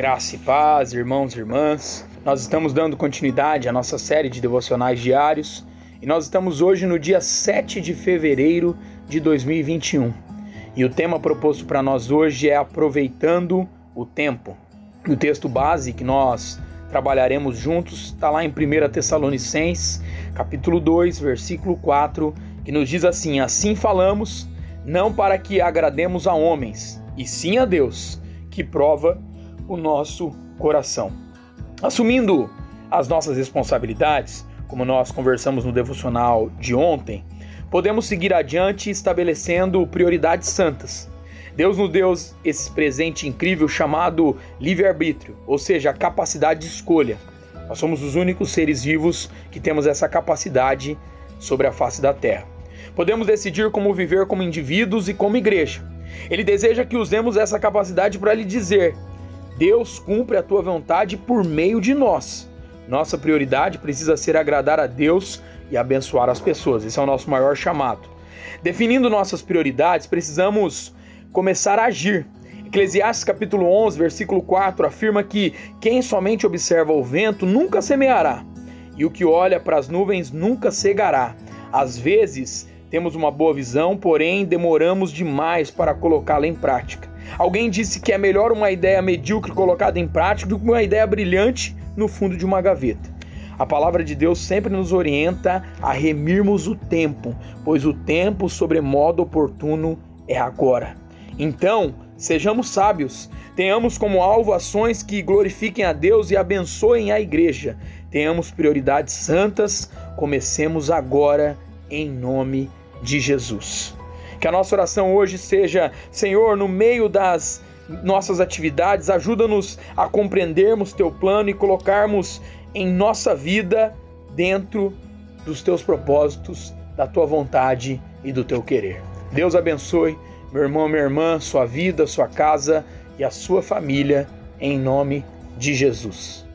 Graça e paz, irmãos e irmãs. Nós estamos dando continuidade à nossa série de devocionais diários e nós estamos hoje no dia 7 de fevereiro de 2021. E o tema proposto para nós hoje é aproveitando o tempo. O texto base que nós trabalharemos juntos está lá em 1 Tessalonicenses, capítulo 2, versículo 4, que nos diz assim: Assim falamos, não para que agrademos a homens, e sim a Deus, que prova o nosso coração. Assumindo as nossas responsabilidades, como nós conversamos no devocional de ontem, podemos seguir adiante estabelecendo prioridades santas. Deus nos deu esse presente incrível chamado livre-arbítrio, ou seja, a capacidade de escolha. Nós somos os únicos seres vivos que temos essa capacidade sobre a face da terra. Podemos decidir como viver como indivíduos e como igreja. Ele deseja que usemos essa capacidade para lhe dizer: Deus cumpre a tua vontade por meio de nós. Nossa prioridade precisa ser agradar a Deus e abençoar as pessoas. Esse é o nosso maior chamado. Definindo nossas prioridades, precisamos começar a agir. Eclesiastes capítulo 11, versículo 4 afirma que quem somente observa o vento nunca semeará, e o que olha para as nuvens nunca cegará. Às vezes, temos uma boa visão, porém demoramos demais para colocá-la em prática. Alguém disse que é melhor uma ideia medíocre colocada em prática do que uma ideia brilhante no fundo de uma gaveta. A palavra de Deus sempre nos orienta a remirmos o tempo, pois o tempo sobremodo oportuno é agora. Então, sejamos sábios, tenhamos como alvo ações que glorifiquem a Deus e abençoem a igreja. Tenhamos prioridades santas, comecemos agora em nome de Jesus. Que a nossa oração hoje seja: Senhor, no meio das nossas atividades, ajuda-nos a compreendermos teu plano e colocarmos em nossa vida dentro dos teus propósitos, da tua vontade e do teu querer. Deus abençoe meu irmão, minha irmã, sua vida, sua casa e a sua família, em nome de Jesus.